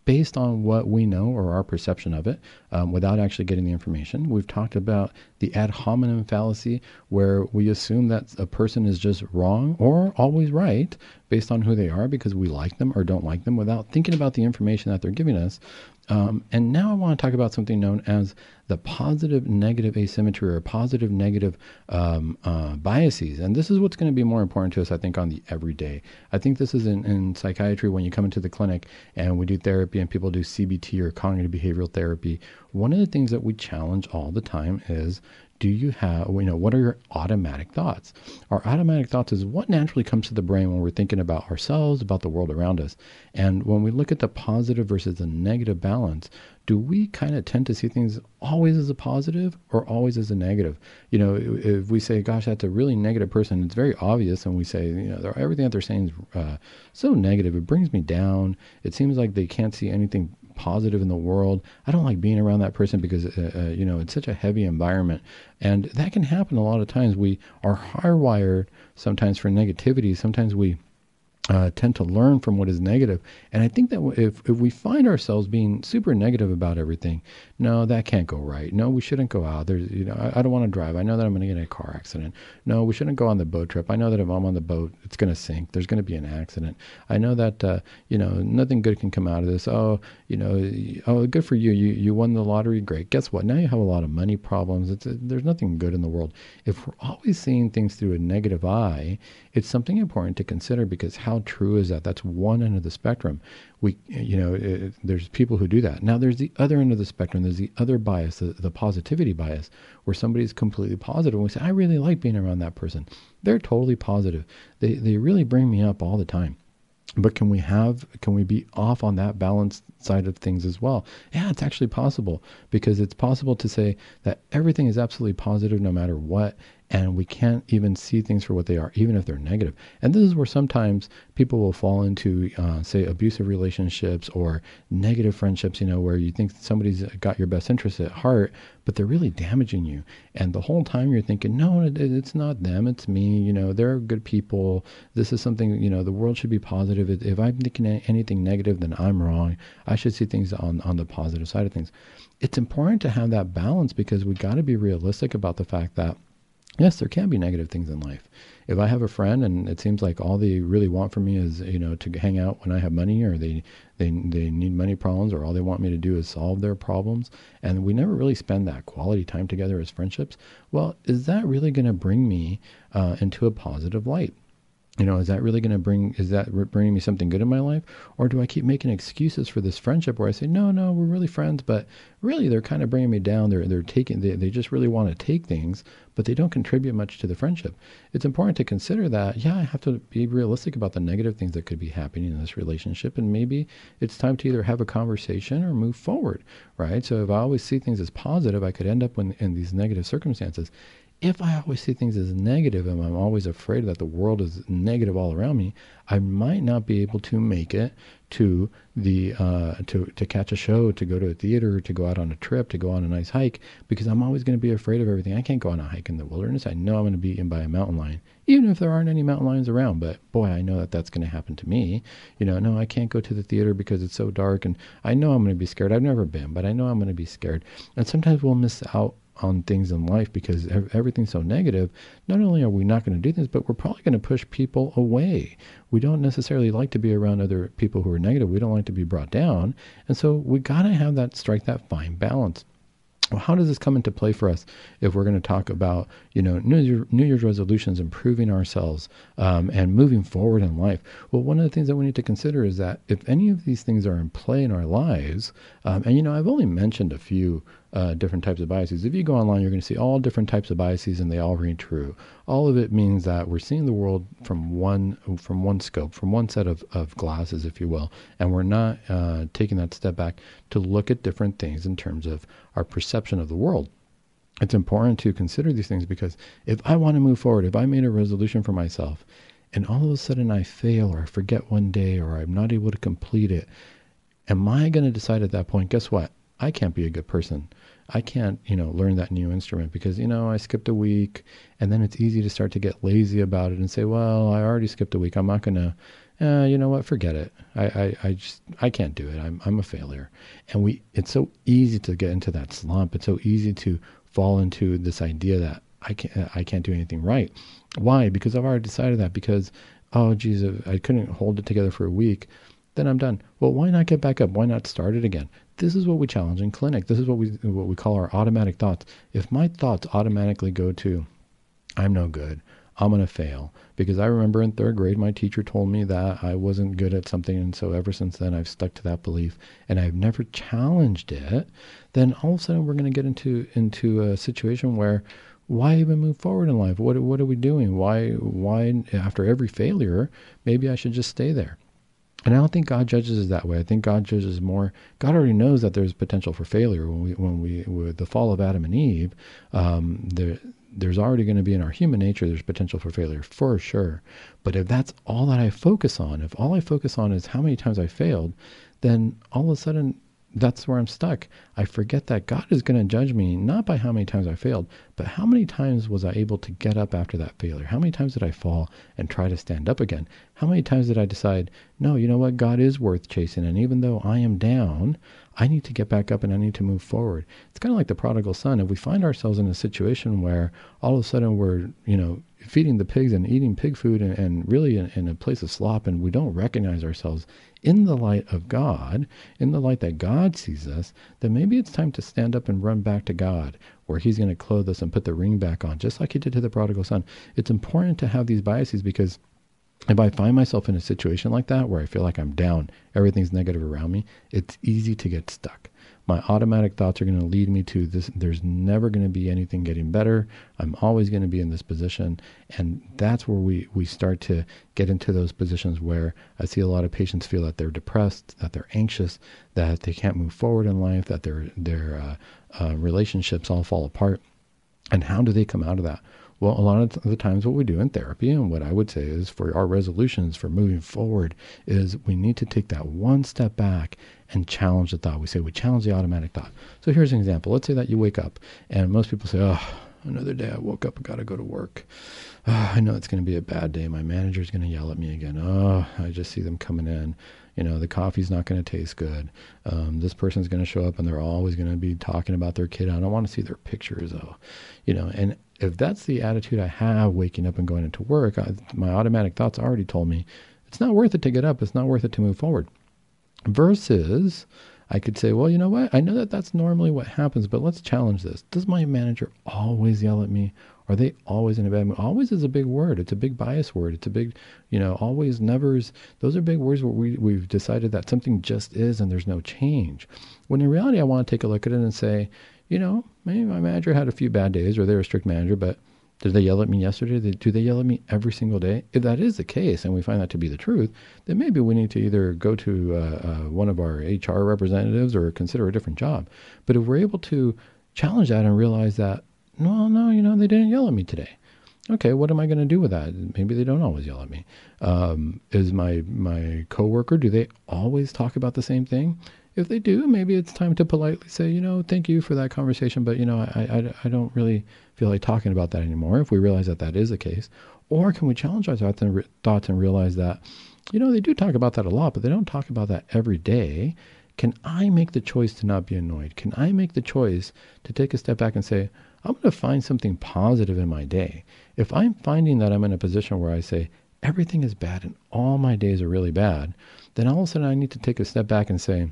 S2: based on what we know or our perception of it um, without actually getting the information. We've talked about the ad hominem fallacy, where we assume that a person is just wrong or always right based on who they are because we like them or don't like them without thinking about the information that they're giving us. Um, and now I want to talk about something known as the positive negative asymmetry or positive negative um, uh, biases. And this is what's going to be more important to us, I think, on the everyday. I think this is in, in psychiatry when you come into the clinic and we do therapy and people do CBT or cognitive behavioral therapy. One of the things that we challenge all the time is do you have, you know, what are your automatic thoughts? Our automatic thoughts is what naturally comes to the brain when we're thinking about ourselves, about the world around us. And when we look at the positive versus the negative balance, do we kind of tend to see things always as a positive or always as a negative? You know, if we say, gosh, that's a really negative person, it's very obvious. And we say, you know, everything that they're saying is uh, so negative, it brings me down. It seems like they can't see anything positive in the world. I don't like being around that person because uh, uh, you know it's such a heavy environment, and that can happen a lot of times. We are hardwired sometimes for negativity. Sometimes we uh, tend to learn from what is negative. And I think that if, if we find ourselves being super negative about everything, no, that can't go right. No, we shouldn't go out. There's, you know, I, I don't want to drive. I know that I'm going to get in a car accident. No, we shouldn't go on the boat trip. I know that if I'm on the boat, it's going to sink. There's going to be an accident. I know that, uh, you know, nothing good can come out of this. Oh, you know, oh, good for you. You, you won the lottery. Great. Guess what? Now you have a lot of money problems. It's, a, there's nothing good in the world. If we're always seeing things through a negative eye, it's something important to consider because how true is that? That's one end of the spectrum. We, you know, it, there's people who do that. Now there's the other end of the spectrum. There's the other bias, the, the positivity bias, where somebody's completely positive and we say, I really like being around that person. They're totally positive. They, they really bring me up all the time. but can we have can we be off on that balanced side of things as well yeah it's actually possible because it's possible to say that everything is absolutely positive no matter what and we can't even see things for what they are, even if they're negative. And this is where sometimes people will fall into, uh, say, abusive relationships or negative friendships, you know, where you think somebody's got your best interest at heart, but they're really damaging you. And the whole time you're thinking, no, it, it's not them, it's me, you know, they're good people. This is something, you know, the world should be positive. If I'm thinking anything negative, then I'm wrong. I should see things on, on the positive side of things. It's important to have that balance because we got to be realistic about the fact that yes, there can be negative things in life. If I have a friend and it seems like all they really want from me is, you know, to hang out when I have money or they, they, they need money problems or all they want me to do is solve their problems and we never really spend that quality time together as friendships, well, is that really going to bring me uh, into a positive light? You know, is that really going to bring, is that bringing me something good in my life? Or do I keep making excuses for this friendship where I say, no, no, we're really friends, but really they're kind of bringing me down. They're, they're taking, they, they just really want to take things, but they don't contribute much to the friendship. It's important to consider that, yeah, I have to be realistic about the negative things that could be happening in this relationship. And maybe it's time to either have a conversation or move forward, right? So if I always see things as positive, I could end up in, in these negative circumstances if I always see things as negative and I'm always afraid that the world is negative all around me, I might not be able to make it to the uh, to to catch a show, to go to a theater, to go out on a trip, to go on a nice hike, because I'm always going to be afraid of everything. I can't go on a hike in the wilderness. I know I'm going to be eaten by a mountain lion, even if there aren't any mountain lions around. But boy, I know that that's going to happen to me. You know, no, I can't go to the theater because it's so dark, and I know I'm going to be scared. I've never been, but I know I'm going to be scared. And sometimes we'll miss out on things in life because everything's so negative, not only are we not going to do things, but we're probably going to push people away. We don't necessarily like to be around other people who are negative. We don't like to be brought down. And so we got to have that, strike that fine balance. Well, how does this come into play for us if we're going to talk about, you know, New, Year, New Year's resolutions, improving ourselves, um, and moving forward in life? Well, one of the things that we need to consider is that if any of these things are in play in our lives, um, and you know, I've only mentioned a few uh, different types of biases. If you go online, you're going to see all different types of biases, and they all ring true. All of it means that we're seeing the world from one from one scope, from one set of, of glasses, if you will, and we're not uh, taking that step back to look at different things in terms of our perception of the world. It's important to consider these things because if I want to move forward, if I made a resolution for myself, and all of a sudden I fail or I forget one day or I'm not able to complete it, am I going to decide at that point? Guess what? I can't be a good person. I can't, you know, learn that new instrument because, you know, I skipped a week and then it's easy to start to get lazy about it and say, well, I already skipped a week. I'm not going to, uh, you know what, forget it. I, I, I just, I can't do it. I'm, I'm a failure. And we, it's so easy to get into that slump. It's so easy to fall into this idea that I can't, I can't do anything right. Why? Because I've already decided that because, oh, geez, I couldn't hold it together for a week then I'm done. Well, why not get back up? Why not start it again? This is what we challenge in clinic. This is what we what we call our automatic thoughts. If my thoughts automatically go to, I'm no good, I'm gonna fail, because I remember in third grade my teacher told me that I wasn't good at something, and so ever since then I've stuck to that belief, and I've never challenged it. Then all of a sudden we're gonna get into into a situation where why even move forward in life? What what are we doing? Why why after every failure, maybe I should just stay there. And I don't think God judges us that way. I think God judges more. God already knows that there's potential for failure when we, when we, with the fall of Adam and Eve, um, there, there's already going to be in our human nature, there's potential for failure for sure. But if that's all that I focus on, if all I focus on is how many times I failed, then all of a sudden that's where I'm stuck. I forget that God is going to judge me not by how many times I failed, but how many times was I able to get up after that failure? How many times did I fall and try to stand up again? How many times did I decide, no, you know what? God is worth chasing. And even though I am down, I need to get back up and I need to move forward. It's kind of like the prodigal son. If we find ourselves in a situation where all of a sudden we're, you know, feeding the pigs and eating pig food and, and really in, in, a place of slop and we don't recognize ourselves in the light of God, in the light that God sees us, then maybe it's time to stand up and run back to God where he's going to clothe us and put the ring back on, just like he did to the prodigal son. It's important to have these biases because if I find myself in a situation like that where I feel like I'm down, everything's negative around me, it's easy to get stuck. my automatic thoughts are going to lead me to this. There's never going to be anything getting better. I'm always going to be in this position. And that's where we, we start to get into those positions where I see a lot of patients feel that they're depressed, that they're anxious, that they can't move forward in life, that their, their uh, uh, relationships all fall apart. And how do they come out of that? Well, a lot of the times, what we do in therapy, and what I would say is for our resolutions for moving forward, is we need to take that one step back and challenge the thought. We say we challenge the automatic thought. So here's an example. Let's say that you wake up, and most people say, "Oh, another day. I woke up and got to go to work. Oh, I know it's going to be a bad day. My manager's going to yell at me again. Oh, I just see them coming in you know the coffee's not going to taste good um, this person's going to show up and they're always going to be talking about their kid i don't want to see their pictures though you know and if that's the attitude i have waking up and going into work I, my automatic thoughts already told me it's not worth it to get up it's not worth it to move forward versus I could say, well, you know what? I know that that's normally what happens, but let's challenge this. Does my manager always yell at me? Are they always in a bad mood? Always is a big word. It's a big bias word. It's a big, you know, always, nevers. Those are big words where we, we've decided that something just is and there's no change. When in reality, I want to take a look at it and say, you know, maybe my manager had a few bad days or they're a strict manager, but did they yell at me yesterday? Do they yell at me every single day? If that is the case, and we find that to be the truth, then maybe we need to either go to uh, uh, one of our HR representatives or consider a different job. But if we're able to challenge that and realize that well, no, you know, they didn't yell at me today. Okay, what am I going to do with that? Maybe they don't always yell at me. Um, is my my coworker? Do they always talk about the same thing? If they do, maybe it's time to politely say, you know, thank you for that conversation, but you know, I I, I don't really feel like talking about that anymore. If we realize that that is the case, or can we challenge our thoughts and, re- thoughts and realize that, you know, they do talk about that a lot, but they don't talk about that every day. Can I make the choice to not be annoyed? Can I make the choice to take a step back and say, I'm going to find something positive in my day. If I'm finding that I'm in a position where I say, everything is bad and all my days are really bad, then all of a sudden I need to take a step back and say,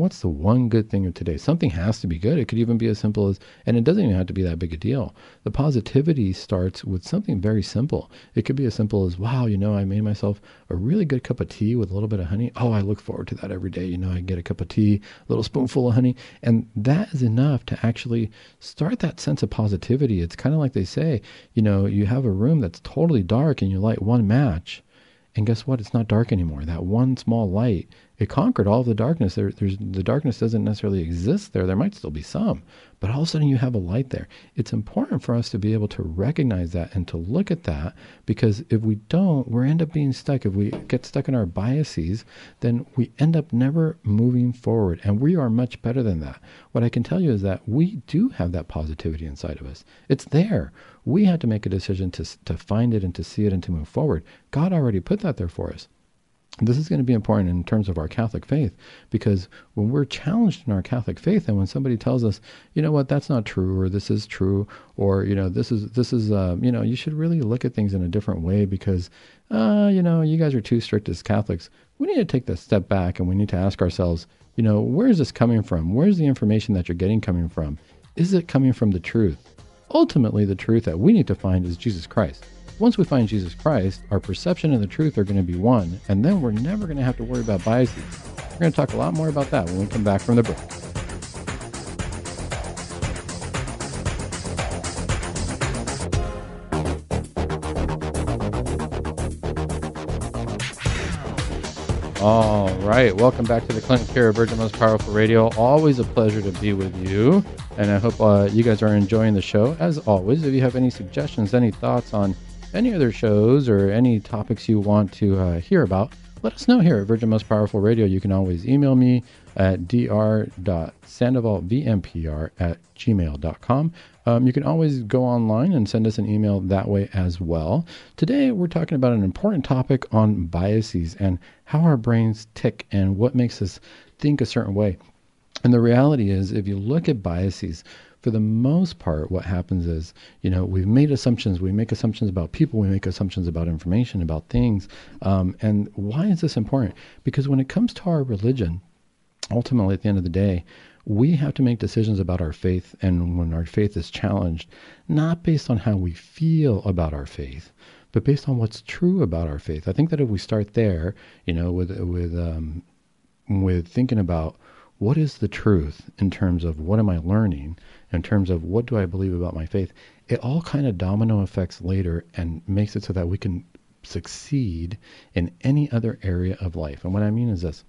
S2: what's the one good thing of today? Something has to be good. It could even be as simple as, and it doesn't even have to be that big a deal. The positivity starts with something very simple. It could be as simple as, wow, you know, I made myself a really good cup of tea with a little bit of honey. Oh, I look forward to that every day. You know, I get a cup of tea, a little spoonful of honey. And that is enough to actually start that sense of positivity. It's kind of like they say, you know, you have a room that's totally dark and you light one match. And guess what? It's not dark anymore. That one small light it conquered all of the darkness. There, there's the darkness doesn't necessarily exist there. There might still be some, but all of a sudden you have a light there. It's important for us to be able to recognize that and to look at that because if we don't, we end up being stuck. If we get stuck in our biases, then we end up never moving forward. And we are much better than that. What I can tell you is that we do have that positivity inside of us. It's there. We had to make a decision to to find it and to see it and to move forward. God already put that there for us this is going to be important in terms of our Catholic faith because when we're challenged in our Catholic faith and when somebody tells us, you know what, that's not true or this is true or you know this is this is uh, you know you should really look at things in a different way because uh, you know you guys are too strict as Catholics. We need to take that step back and we need to ask ourselves, you know, where is this coming from? Where's the information that you're getting coming from? Is it coming from the truth? Ultimately, the truth that we need to find is Jesus Christ. Once we find Jesus Christ, our perception and the truth are going to be one, and then we're never going to have to worry about biases. We're going to talk a lot more about that when we come back from the break. All right, welcome back to the here at Virgin Most Powerful Radio. Always a pleasure to be with you, and I hope uh, you guys are enjoying the show. As always, if you have any suggestions, any thoughts on any other shows or any topics you want to uh, hear about, let us know here at Virgin Most Powerful Radio. You can always email me at dr.sandovalvmpr at gmail.com. Um, you can always go online and send us an email that way as well. Today, we're talking about an important topic on biases and how our brains tick and what makes us think a certain way. And the reality is, if you look at biases, for the most part, what happens is, you know, we've made assumptions. We make assumptions about people. We make assumptions about information, about things. Um, and why is this important? Because when it comes to our religion, ultimately, at the end of the day, we have to make decisions about our faith. And when our faith is challenged, not based on how we feel about our faith, but based on what's true about our faith. I think that if we start there, you know, with with um, with thinking about what is the truth in terms of what am I learning, in terms of what do I believe about my faith, it all kind of domino effects later and makes it so that we can succeed in any other area of life. And what I mean is this.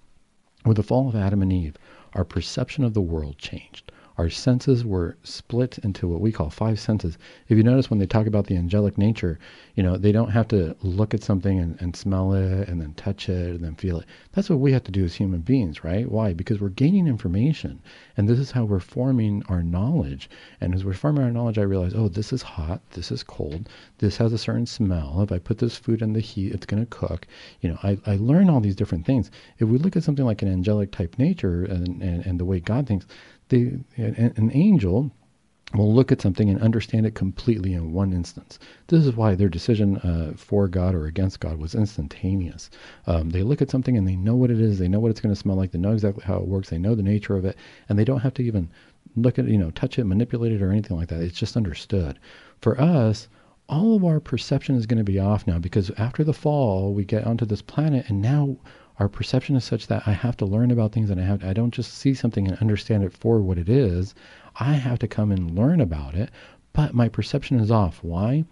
S2: With the fall of Adam and Eve, our perception of the world changed our senses were split into what we call five senses. If you notice when they talk about the angelic nature, you know, they don't have to look at something and, and smell it and then touch it and then feel it. That's what we have to do as human beings, right? Why? Because we're gaining information. And this is how we're forming our knowledge. And as we're forming our knowledge, I realize, oh, this is hot, this is cold, this has a certain smell. If I put this food in the heat, it's going to cook. You know, I, I learn all these different things. If we look at something like an angelic type nature and, and, and the way God thinks, an, an angel will look at something and understand it completely in one instance. This is why their decision uh, for God or against God was instantaneous. Um, they look at something and they know what it is. They know what it's going to smell like. They know exactly how it works. They know the nature of it, and they don't have to even look at you know, touch it, manipulate it, or anything like that. It's just understood. For us, all of our perception is going to be off now because after the fall, we get onto this planet, and now our perception is such that I have to learn about things and I have I don't just see something and understand it for what it is. I have to come and learn about it, but my perception is off. Why?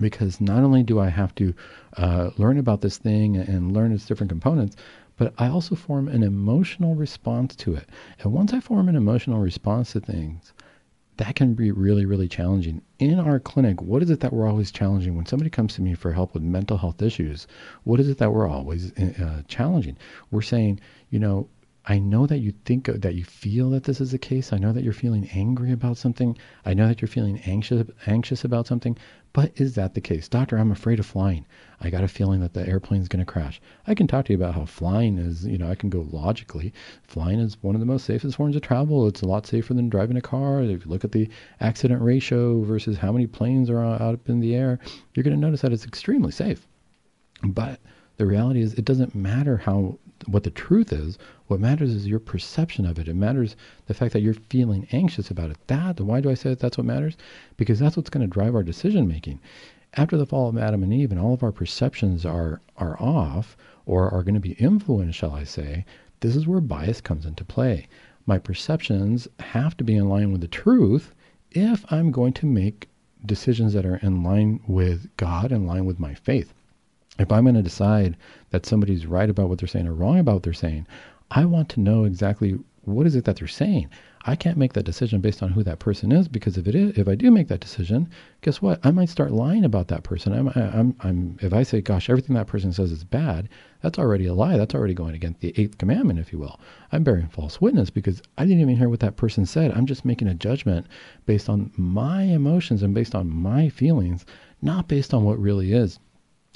S2: Because not only do I have to uh, learn about this thing and learn its different components, but I also form an emotional response to it. And once I form an emotional response to things, that can be really, really challenging. In our clinic, what is it that we're always challenging? When somebody comes to me for help with mental health issues, what is it that we're always uh, challenging? We're saying, you know, I know that you think that you feel that this is the case. I know that you're feeling angry about something. I know that you're feeling anxious anxious about something. But is that the case? Doctor, I'm afraid of flying. I got a feeling that the airplane's going to crash. I can talk to you about how flying is, you know, I can go logically. Flying is one of the most safest forms of travel. It's a lot safer than driving a car. If you look at the accident ratio versus how many planes are out up in the air, you're going to notice that it's extremely safe. But the reality is it doesn't matter how what the truth is. What matters is your perception of it. It matters the fact that you're feeling anxious about it. That why do I say that that's what matters? Because that's what's going to drive our decision making. After the fall of Adam and Eve, and all of our perceptions are are off or are going to be influenced, shall I say? This is where bias comes into play. My perceptions have to be in line with the truth if I'm going to make decisions that are in line with God, in line with my faith if I'm going to decide that somebody's right about what they're saying or wrong about what they're saying, I want to know exactly what is it that they're saying. I can't make that decision based on who that person is because if it is, if I do make that decision, guess what? I might start lying about that person. I'm, I'm, I'm, if I say, gosh, everything that person says is bad, that's already a lie. That's already going against the eighth commandment, if you will. I'm bearing false witness because I didn't even hear what that person said. I'm just making a judgment based on my emotions and based on my feelings, not based on what really is.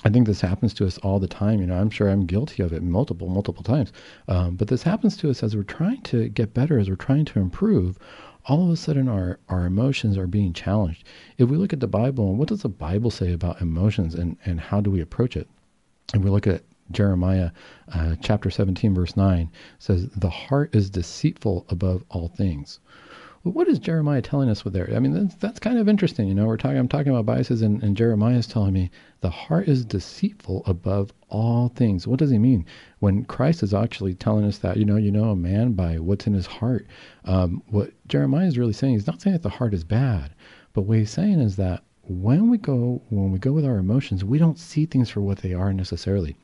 S2: I think this happens to us all the time. You know, I'm sure I'm guilty of it multiple, multiple times. Um, but this happens to us as we're trying to get better, as we're trying to improve. All of a sudden, our, our emotions are being challenged. If we look at the Bible, and what does the Bible say about emotions and, and how do we approach it? And we look at Jeremiah uh, chapter 17, verse 9, says, The heart is deceitful above all things. What is Jeremiah telling us with there? I mean, that's, that's kind of interesting. You know, we're talking. I'm talking about biases, and, and Jeremiah is telling me the heart is deceitful above all things. What does he mean when Christ is actually telling us that? You know, you know a man by what's in his heart. Um, what Jeremiah is really saying, he's not saying that the heart is bad, but what he's saying is that when we go when we go with our emotions, we don't see things for what they are necessarily.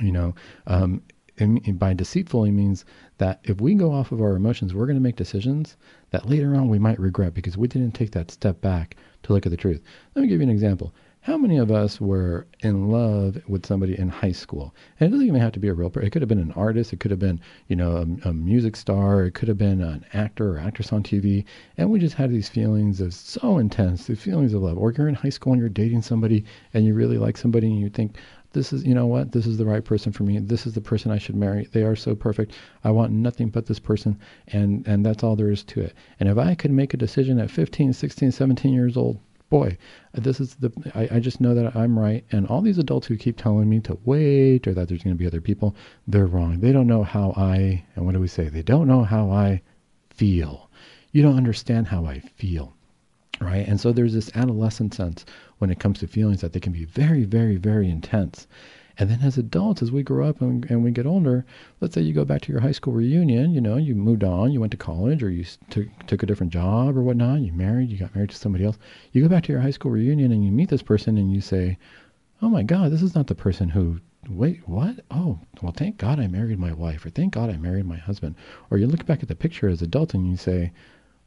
S2: You know, um, and by deceitful, he means that if we go off of our emotions, we're going to make decisions that later on we might regret because we didn't take that step back to look at the truth. Let me give you an example. How many of us were in love with somebody in high school? And it doesn't even have to be a real person. It could have been an artist. It could have been, you know, a, a music star. It could have been an actor or actress on TV. And we just had these feelings of so intense, the feelings of love. Or you're in high school and you're dating somebody and you really like somebody and you think, this is you know what? This is the right person for me. This is the person i should marry. They are so perfect. I want nothing but this person and and that's all there is to it. And if i could make a decision at 15 16 17 years old boy this is the I, I just know that i'm right. And all these adults who keep telling me to wait or that there's going to be other people they're wrong. They don't know how i and what do we say? They don't know how i feel. You don't understand how i feel right? And so there's this adolescent sense when it comes to feelings that they can be very, very, very intense. And then as adults, as we grow up and, and we get older, let's say you go back to your high school reunion, you know, you moved on, you went to college or you took, took a different job or whatnot, you married, you got married to somebody else. You go back to your high school reunion and you meet this person and you say, oh my God, this is not the person who wait, what? Oh, well, thank God I married my wife, or thank God I married my husband. Or you look back at the picture as adult and you say,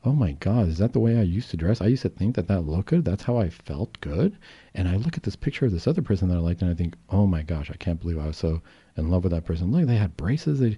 S2: oh my God, is that the way I used to dress? I used to think that that looked good. That's how I felt good. And I look at this picture of this other person that I liked and I think, oh my gosh, I can't believe I was so in love with that person. Look, they had braces. They,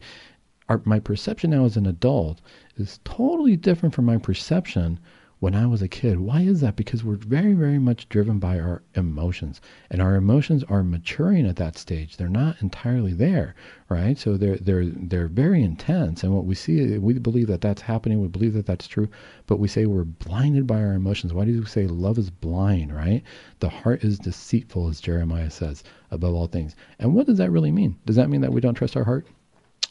S2: our, my perception now as an adult is totally different from my perception when I was a kid. Why is that? Because we're very, very much driven by our emotions, and our emotions are maturing at that stage. They're not entirely there, right? So they're they're they're very intense, and what we see, we believe that that's happening. We believe that that's true, but we say we're blinded by our emotions. Why do we say love is blind, right? The heart is deceitful, as Jeremiah says, above all things. And what does that really mean? Does that mean that we don't trust our heart?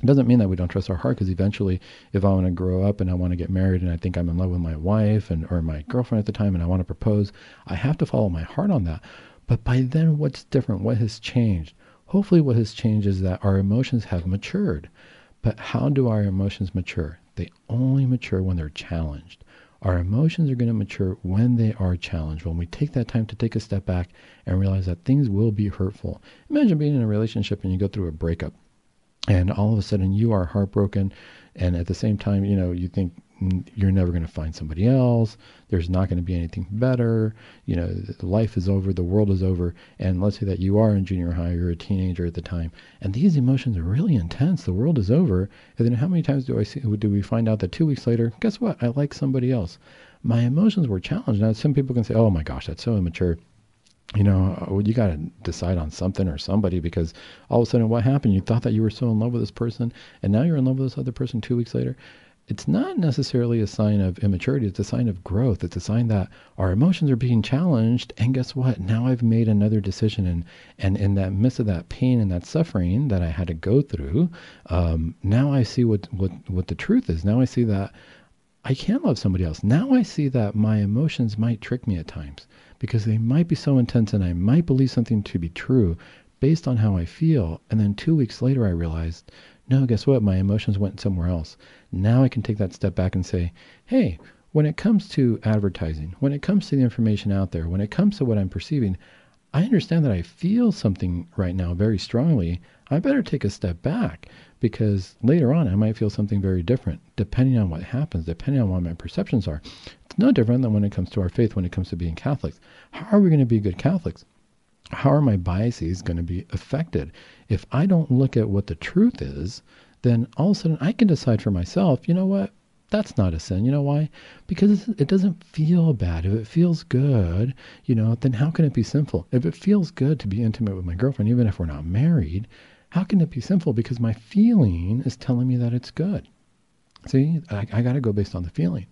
S2: It doesn't mean that we don't trust our heart because eventually if I want to grow up and I want to get married and I think I'm in love with my wife and or my girlfriend at the time and I want to propose, I have to follow my heart on that. But by then what's different? What has changed? Hopefully what has changed is that our emotions have matured. But how do our emotions mature? They only mature when they're challenged. Our emotions are going to mature when they are challenged, when we take that time to take a step back and realize that things will be hurtful. Imagine being in a relationship and you go through a breakup and all of a sudden you are heartbroken and at the same time you know you think you're never going to find somebody else. There's not going to be anything better. You know life is over the world is over. And let's say that you are in junior high you're a teenager at the time and these emotions are really intense. The world is over. And then how many times do i see do we find out that two weeks later guess what? I like somebody else. My emotions were challenged. Now some people can say oh my gosh that's so immature you know, uh, you got to decide on something or somebody because all of a sudden, what happened? You thought that you were so in love with this person, and now you're in love with this other person two weeks later. It's not necessarily a sign of immaturity. It's a sign of growth. It's a sign that our emotions are being challenged. And guess what? Now I've made another decision. And, and in that midst of that pain and that suffering that I had to go through, um, now I see what, what, what the truth is. Now I see that I can love somebody else. Now I see that my emotions might trick me at times because they might be so intense and I might believe something to be true based on how I feel. And then two weeks later, I realized, no, guess what? My emotions went somewhere else. Now I can take that step back and say, hey, when it comes to advertising, when it comes to the information out there, when it comes to what I'm perceiving, I understand that I feel something right now very strongly. I better take a step back because later on I might feel something very different depending on what happens, depending on what my perceptions are. It's no different than when it comes to our faith, when it comes to being Catholics. How are we going to be good Catholics? How are my biases going to be affected? If I don't look at what the truth is, then all of a sudden I can decide for myself, you know what? That's not a sin. You know why? Because it doesn't feel bad. If it feels good, you know, then how can it be sinful? If it feels good to be intimate with my girlfriend, even if we're not married, how can it be sinful? Because my feeling is telling me that it's good. See, I, I got to go based on the feeling.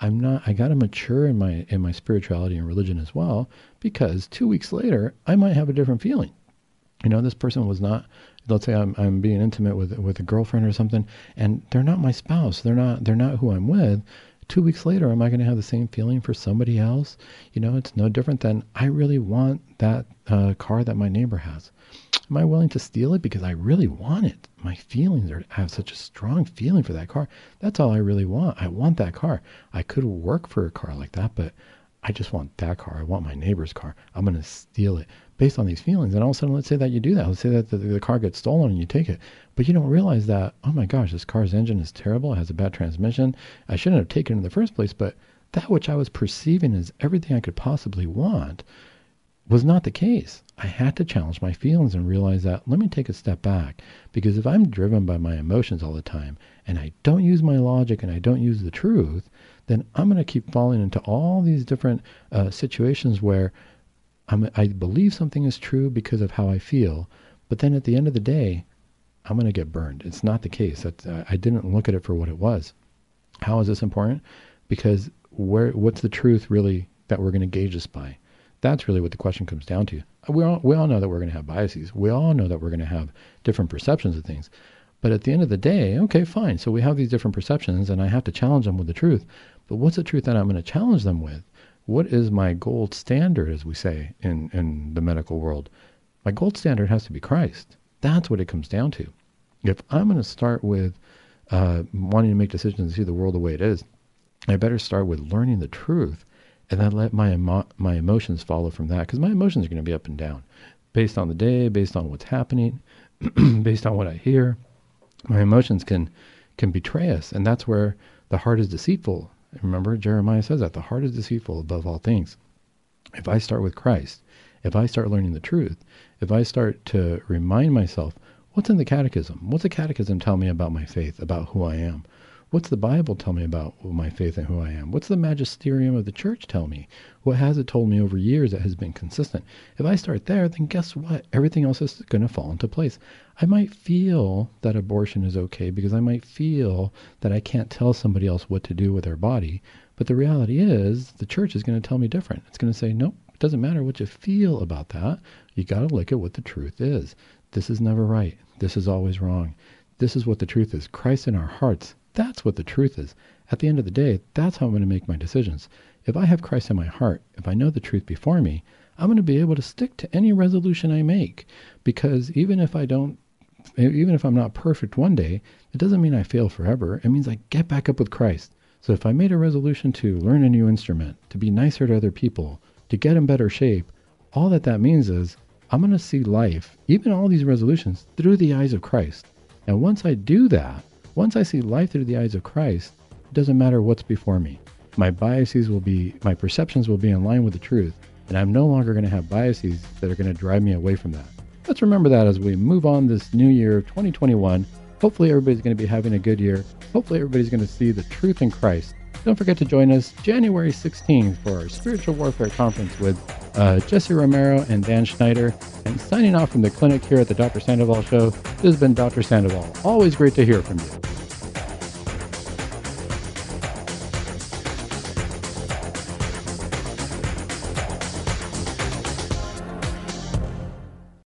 S2: I'm not I got to mature in my in my spirituality and religion as well because 2 weeks later I might have a different feeling. You know, this person was not let's say I'm I'm being intimate with with a girlfriend or something and they're not my spouse. They're not they're not who I'm with. 2 weeks later am I going to have the same feeling for somebody else? You know, it's no different than I really want that uh, car that my neighbor has. Am I willing to steal it because I really want it? My feelings are I have such a strong feeling for that car. That's all I really want. I want that car. I could work for a car like that, but I just want that car. I want my neighbor's car. I'm going to steal it based on these feelings. And all of a sudden, let's say that you do that. Let's say that the, the, car gets stolen and you take it, but you don't realize that, oh my gosh, this car's engine is terrible. It has a bad transmission. I shouldn't have taken it in the first place, but that which I was perceiving as everything I could possibly want was not the case. I had to challenge my feelings and realize that let me take a step back because if I'm driven by my emotions all the time and I don't use my logic and I don't use the truth, then I'm going to keep falling into all these different uh, situations where I'm, I believe something is true because of how I feel, but then at the end of the day, I'm going to get burned. It's not the case. That uh, I didn't look at it for what it was. How is this important? Because where what's the truth really that we're going to gauge this by? That's really what the question comes down to. We all, we all know that we're going to have biases. We all know that we're going to have different perceptions of things. But at the end of the day, okay, fine. So we have these different perceptions, and I have to challenge them with the truth. But what's the truth that I'm going to challenge them with? What is my gold standard, as we say in, in the medical world? My gold standard has to be Christ. That's what it comes down to. If I'm going to start with uh, wanting to make decisions and see the world the way it is, I better start with learning the truth and then let my emo- my emotions follow from that because my emotions are going to be up and down based on the day, based on what's happening, based on what I hear. My emotions can can betray us, and that's where the heart is deceitful. Remember, Jeremiah says that the heart is deceitful above all things. If I start with Christ, if I start learning the truth, if I start to remind myself what's in the catechism, what's the catechism tell me about my faith, about who I am, What's the Bible tell me about my faith and who I am? What's the magisterium of the church tell me? What has it told me over years that has been consistent? If I start there, then guess what? Everything else is going to fall into place. I might feel that abortion is okay because I might feel that I can't tell somebody else what to do with their body. But the reality is, the church is going to tell me different. It's going to say, nope, it doesn't matter what you feel about that. You got to look at what the truth is. This is never right. This is always wrong. This is what the truth is. Christ in our hearts that's what the truth is. At the end of the day, that's how I'm going to make my decisions. If I have Christ in my heart, if I know the truth before me, I'm going to be able to stick to any resolution I make. Because even if I don't, even if I'm not perfect one day, it doesn't mean I fail forever. It means I get back up with Christ. So if I made a resolution to learn a new instrument, to be nicer to other people, to get in better shape, all that that means is I'm going to see life, even all these resolutions, through the eyes of Christ. And once I do that, once I see life through the eyes of Christ, it doesn't matter what's before me. My biases will be, my perceptions will be in line with the truth, and I'm no longer going to have biases that are going to drive me away from that. Let's remember that as we move on this new year, of 2021. Hopefully, everybody's going to be having a good year. Hopefully, everybody's going to see the truth in Christ. Don't forget to join us January 16th for our Spiritual Warfare Conference with uh, Jesse Romero and Dan Schneider. And signing off from the clinic here at the Dr. Sandoval Show, this has been Dr. Sandoval. Always great to hear from you.